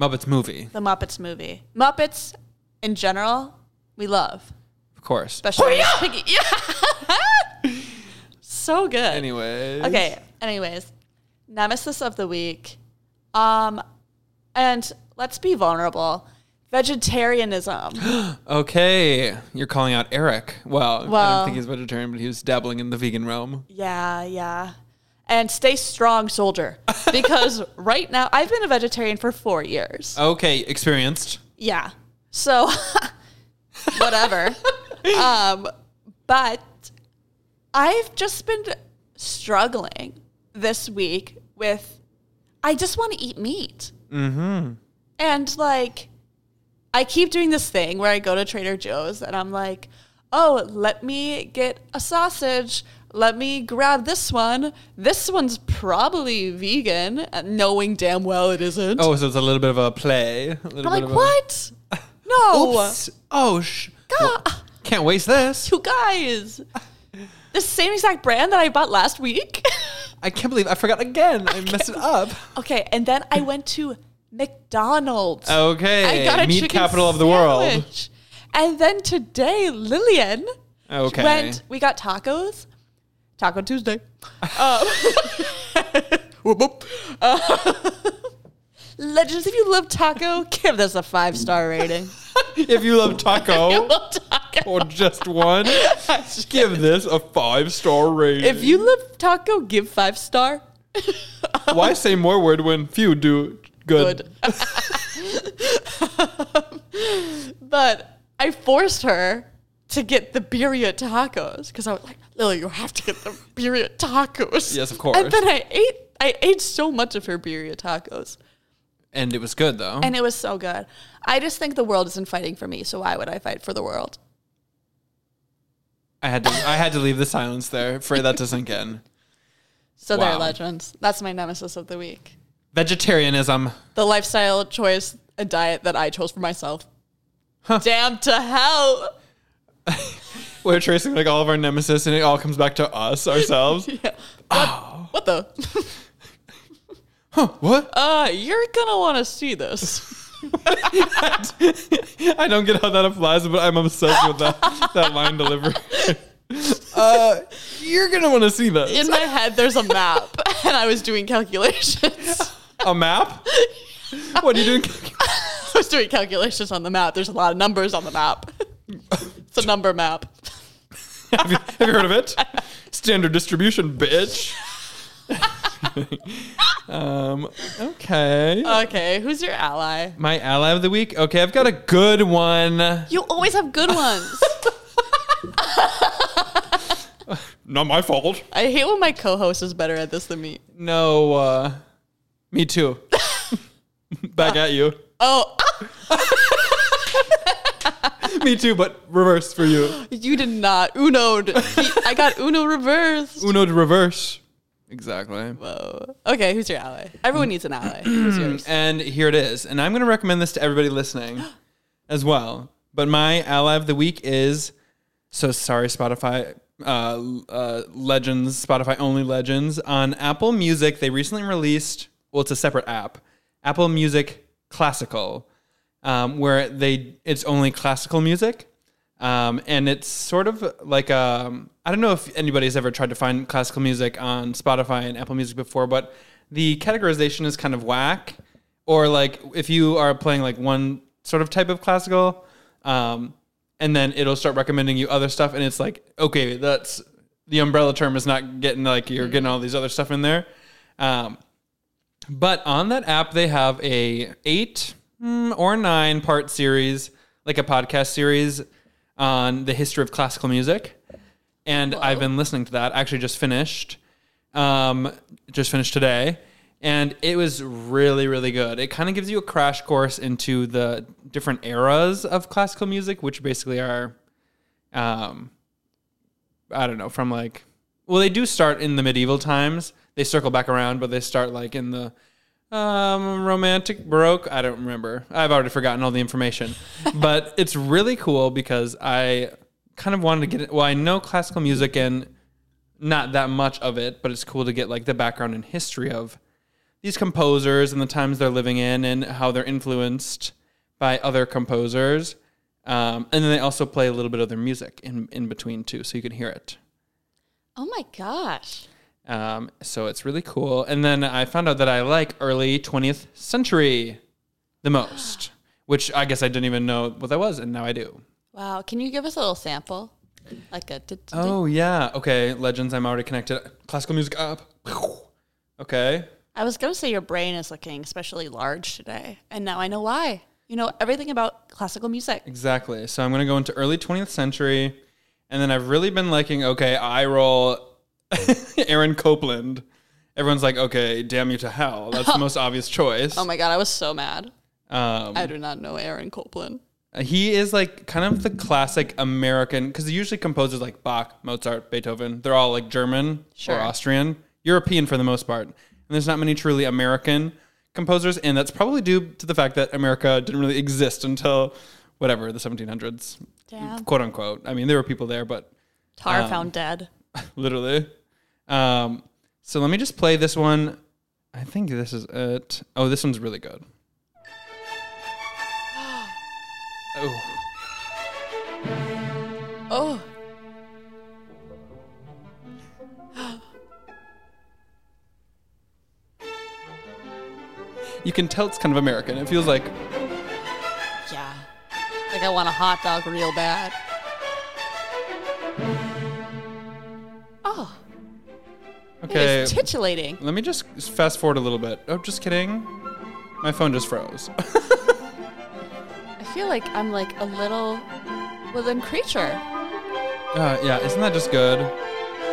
Muppets movie, The Muppets movie. Muppets, in general, we love. of course. Especially oh, Piggy. Yeah. [laughs] so good. Anyways. Okay. Anyways, nemesis of the week. Um, and let's be vulnerable. Vegetarianism. [gasps] Okay, you're calling out Eric. Well, I Well- don't think he's vegetarian, but he was dabbling in the vegan realm. yeah, yeah. And stay strong, soldier. [laughs] Because right now, I've been a vegetarian for four years. Okay, experienced. Yeah. So, [laughs] whatever. [laughs] um, but I've just been struggling this week with, I just want to eat meat. Mm-hmm. And like, I keep doing this thing where I go to Trader Joe's and I'm like, oh, let me get a sausage. Let me grab this one. This one's probably vegan, knowing damn well it isn't. Oh, so it's a little bit of a play. A I'm bit like, of a- what? [laughs] No. Oops. Oh, sh- God. can't waste this. [laughs] You guys. The same exact brand that I bought last week. [laughs] I can't believe I forgot again. I messed it up. okay, and then I went to McDonald's. Okay, I got a meat chicken capital of the world. sandwich. And then today, Lillian Okay. went. We got tacos. Taco Tuesday. [laughs] Um, [laughs] whoop, whoop. Uh, [laughs] Legends, if you love taco, give this a five star rating. If you love taco [laughs] taco. or just one, [laughs] give this a five star rating. If you love taco, give five star. [laughs] why say more word when few do good? Good. but I forced her to get the birria tacos because I was like, Lily, you have to get the birria tacos. Yes, of course. And then I ate, I ate so much of her birria tacos, And it was good though. and it was so good. I just think the world isn't fighting for me, so why would I fight for the world? I had to I had to leave the silence there for that to sink in. So they're legends. That's my nemesis of the week. Vegetarianism. The lifestyle choice, a diet that I chose for myself. Damn to hell. [laughs] We're tracing like all of our nemesis, and it all comes back to us ourselves. [laughs] Yeah. What, what the? [laughs] huh? What? Uh, you're gonna want to see this. I don't get how that applies, but I'm obsessed with that that line delivery. uh, you're gonna want to see this. In my head, there's a map, and I was doing calculations. A map? What are you doing? I was doing calculations on the map. There's a lot of numbers on the map. It's a number map. have, you, have you heard of it? Standard distribution, bitch. [laughs] um. Okay. Okay, who's your ally? My ally of the week. Okay, I've got a good one. You always have good ones. [laughs] Not my fault. I hate when my co-host is better at this than me. No. uh Me too. [laughs] Back at you. Oh, Me too, but reverse for you. you did not. Uno'd. I got Uno reversed. Uno to reverse. Exactly. Whoa. Okay, who's your ally? Everyone needs an ally. Who's [clears throat] yours? And here it is. And I'm going to recommend this to everybody listening [gasps] as well. But my ally of the week is so sorry, Spotify uh, uh, Legends, Spotify only Legends. On Apple Music, they recently released, well, it's a separate app, Apple Music Classical, um, where they it's only classical music. Um, and it's sort of like um, I don't know if anybody's ever tried to find classical music on Spotify and Apple Music before, but the categorization is kind of whack. Or like if you are playing like one sort of type of classical, um, and then it'll start recommending you other stuff, and it's like okay, that's the umbrella term is not getting like you're getting all these other stuff in there. Um, but on that app, they have a eight mm, or nine part series, like a podcast series on the history of classical music. And I've been listening to that. I actually just finished, um, just finished today, and it was really, really good. It kind of gives you a crash course into the different eras of classical music, which basically are, um, I don't know, from like, well, they do start in the medieval times. They circle back around, but they start like in the um, romantic baroque. I don't remember. I've already forgotten all the information, [laughs] but it's really cool because I kind of wanted to get it. Well, I know classical music and not that much of it, but it's cool to get like the background and history of these composers and the times they're living in and how they're influenced by other composers. Um, and then they also play a little bit of their music in, in between too, so you can hear it. Oh my gosh. Um, so it's really cool. And then I found out that I like early 20th century the most, [gasps] which I guess I didn't even know what that was, and now I do. Wow. Can you give us a little sample? Like a. Oh, yeah. Okay. Legends, I'm already connected. Classical music up. [laughs] Okay. I was going to say your brain is looking especially large today, and now I know why. You know everything about classical music. Exactly. So I'm going to go into early 20th century. And then I've really been liking, okay, I roll [laughs] Aaron Copland. Everyone's like, okay, damn you to hell. That's the [laughs] most obvious choice. Oh my god, I was so mad. Um, I do not know Aaron Copland. He is like kind of the classic American because usually composers like Bach, Mozart, Beethoven. They're all like German Sure. or Austrian, European for the most part. And there's not many truly American composers, and that's probably due to the fact that America didn't really exist until whatever the 1700s, Damn. quote unquote. I mean, there were people there, but Tar Um, found dead. [laughs] literally. Um, so let me just play this one. I think this is it. Oh, this one's really good. [gasps] Oh. Oh. You can tell it's kind of American. It feels like Yeah. Like I want a hot dog real bad. Oh, okay. it's titillating. Let me just fast forward a little bit. Oh, just kidding. My phone just froze. [laughs] I feel like I'm like a little woodland creature. Uh, yeah, isn't that just good?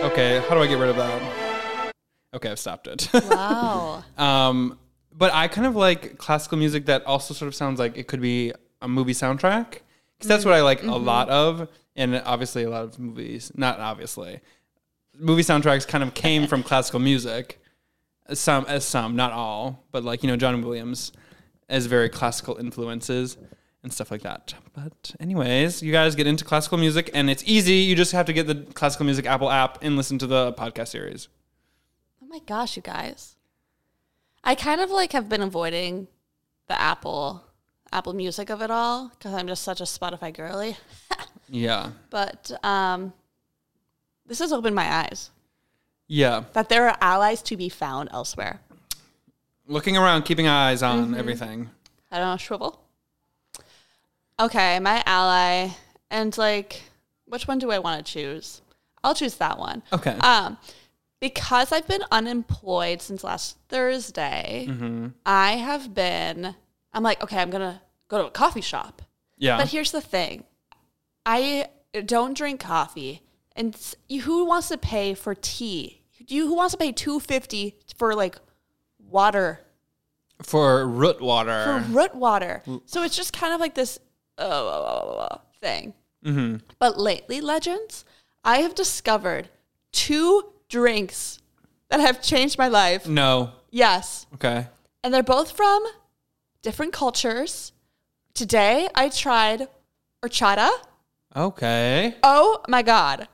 Okay, how do I get rid of that? Okay, I've stopped it. [laughs] Wow. um, but I kind of like classical music that also sort of sounds like it could be a movie soundtrack because that's what I like a lot of, and obviously a lot of movies. Not obviously, movie soundtracks kind of came from classical music. Some as some, not all, but like you know John Williams has very classical influences and stuff like that. But anyways, you guys get into classical music, and it's easy. You just have to get the classical music Apple app and listen to the podcast series. oh my gosh, you guys. I kind of like have been avoiding the Apple Apple Music of it all because I'm just such a Spotify girly. [laughs] Yeah, But um, this has opened my eyes yeah. that there are allies to be found elsewhere. Looking around, keeping eyes on Mm-hmm. everything. I don't know, shrivel. Okay, my ally, and like, which one do I want to choose? I'll choose that one. Okay. Um, because I've been unemployed since last Thursday, Mm-hmm. I have been. I'm like, okay, I'm gonna go to a coffee shop. yeah. But here's the thing, I don't drink coffee, and who wants to pay for tea? Do You who wants to pay two fifty for like water for root water. for root water. So it's just kind of like this uh, thing. mm-hmm. But lately, legends, I have discovered two drinks that have changed my life. No. Yes, Okay. and they're both from different cultures. Today, I tried horchata. Okay. Oh my god!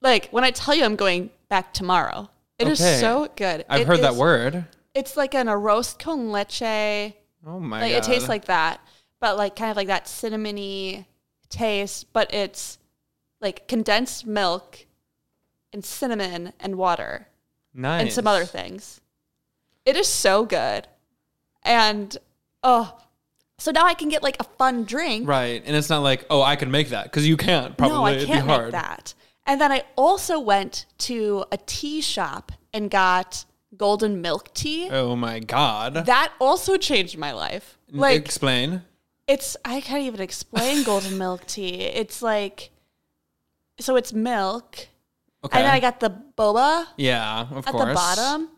Like when I tell you, I'm going back tomorrow. It is Okay. so good. I've It heard that is- word. It's like an arroz con leche. Oh my like god. it tastes like that, but like kind of like that cinnamony taste, but it's like condensed milk and cinnamon and water nice. and some other things. It is so good. And oh, so now I can get like a fun drink. Right. And it's not like, oh, I can make that because you can't. Probably no, I can't make that. And then I also went to a tea shop and got golden milk tea. Oh my god. That also changed my life. Like Explain. It's I can't even explain [laughs] golden milk tea. It's like so it's milk. Okay. And then I got the boba yeah, of at course. the bottom.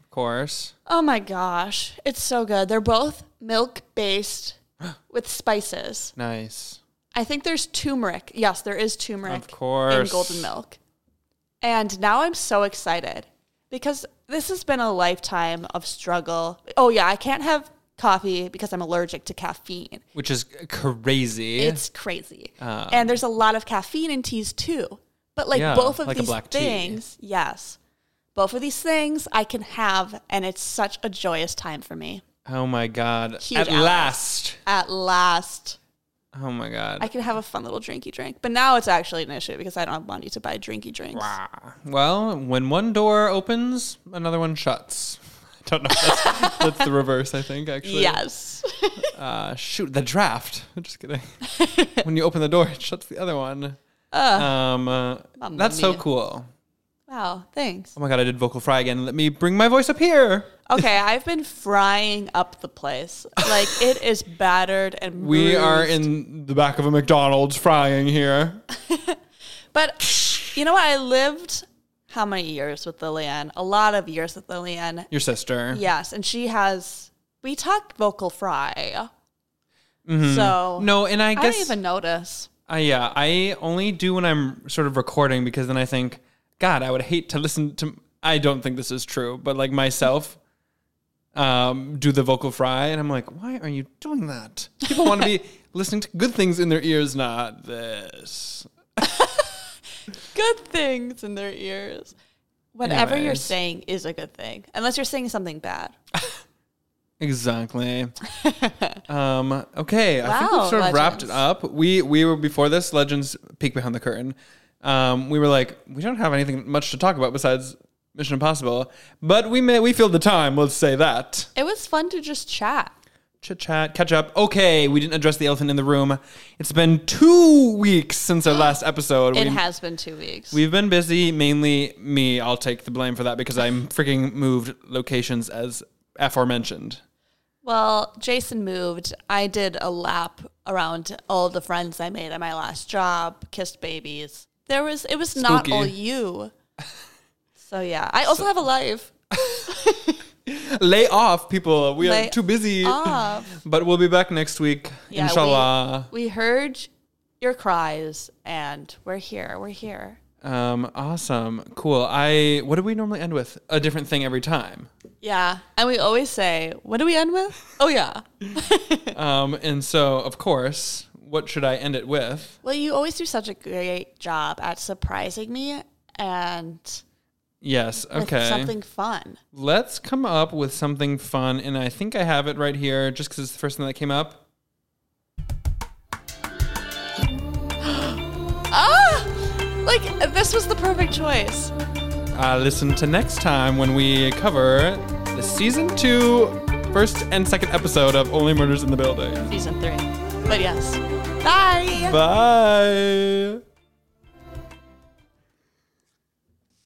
Of course. Oh my gosh. It's so good. They're both milk based [gasps] with spices. Nice. I think there's turmeric. Yes, there is turmeric Of course. in golden milk. And now I'm so excited because this has been a lifetime of struggle. Oh yeah, I can't have coffee because I'm allergic to caffeine. Which is crazy. It's crazy. Um, and there's a lot of caffeine in teas too. But like Yeah, both of like these black tea. things, yes. Both of these things I can have and it's such a joyous time for me. oh my god. Huge At allies. last. At last, Oh my god. I can have a fun little drinky drink. But now it's actually an issue because I don't have money to buy drinky drinks. Well, when one door opens, another one shuts. [laughs] I don't know. That's, [laughs] that's the reverse, I think, actually. Yes. [laughs] Uh, shoot, the draft. Just kidding. when you open the door, it shuts the other one. um, uh, that's so cool. Wow, thanks. Oh my god, I did vocal fry again. Let me bring my voice up here. Okay, I've been frying up the place. Like [laughs] it is battered and We are in the back of a McDonald's frying here. [laughs] But you know what? I lived how many years with Lillian? A lot of years with Lillian. Your sister. Yes, and she has. We talk vocal fry. So No, and I I guess don't even notice. Uh, yeah, I only do when I'm sort of recording because then I think, God, I would hate to listen to. I don't think this is true, but like myself, um, do the vocal fry, and I'm like, why are you doing that? People want to be [laughs] listening to good things in their ears, not this. [laughs] Good things in their ears. Whatever you're saying is a good thing, unless you're saying something bad. [laughs] Exactly. um, okay, I think we've sort of wrapped it up. We we were before this Legends peek behind the curtain. Um, we were like, we don't have anything much to talk about besides Mission Impossible, but we may we filled the time. Let's say that. It was fun to just chat. Chit chat, catch up. Okay, we didn't address the elephant in the room. It's been two weeks since our [gasps] last episode. It we, has been two weeks. We've been busy, mainly me. I'll take the blame for that because I'm freaking moved locations as aforementioned. Well, Jason moved. I did a lap around all the friends I made at my last job, kissed babies. There was it was not all you. So yeah, I also have a life. [laughs] Lay off, people. We Lay are too busy. off. [laughs] But we'll be back next week, Yeah, we- inshallah. We heard your cries, and we're here. We're here. Um, awesome, cool. I what do we normally end with? A different thing every time. Yeah, and we always say, "What do we end with?" Oh yeah. [laughs] Um, and so of course, what should I end it with? Well, you always do such a great job at surprising me and Yes. with Okay. something fun. Let's come up with something fun, and I think I have it right here, just because it's the first thing that came up. [gasps] Ah, like this was the perfect choice. Uh, listen to next time when we cover the season two, first and second episode of Only Murders in the Building. Season three. But yes. Bye. Bye.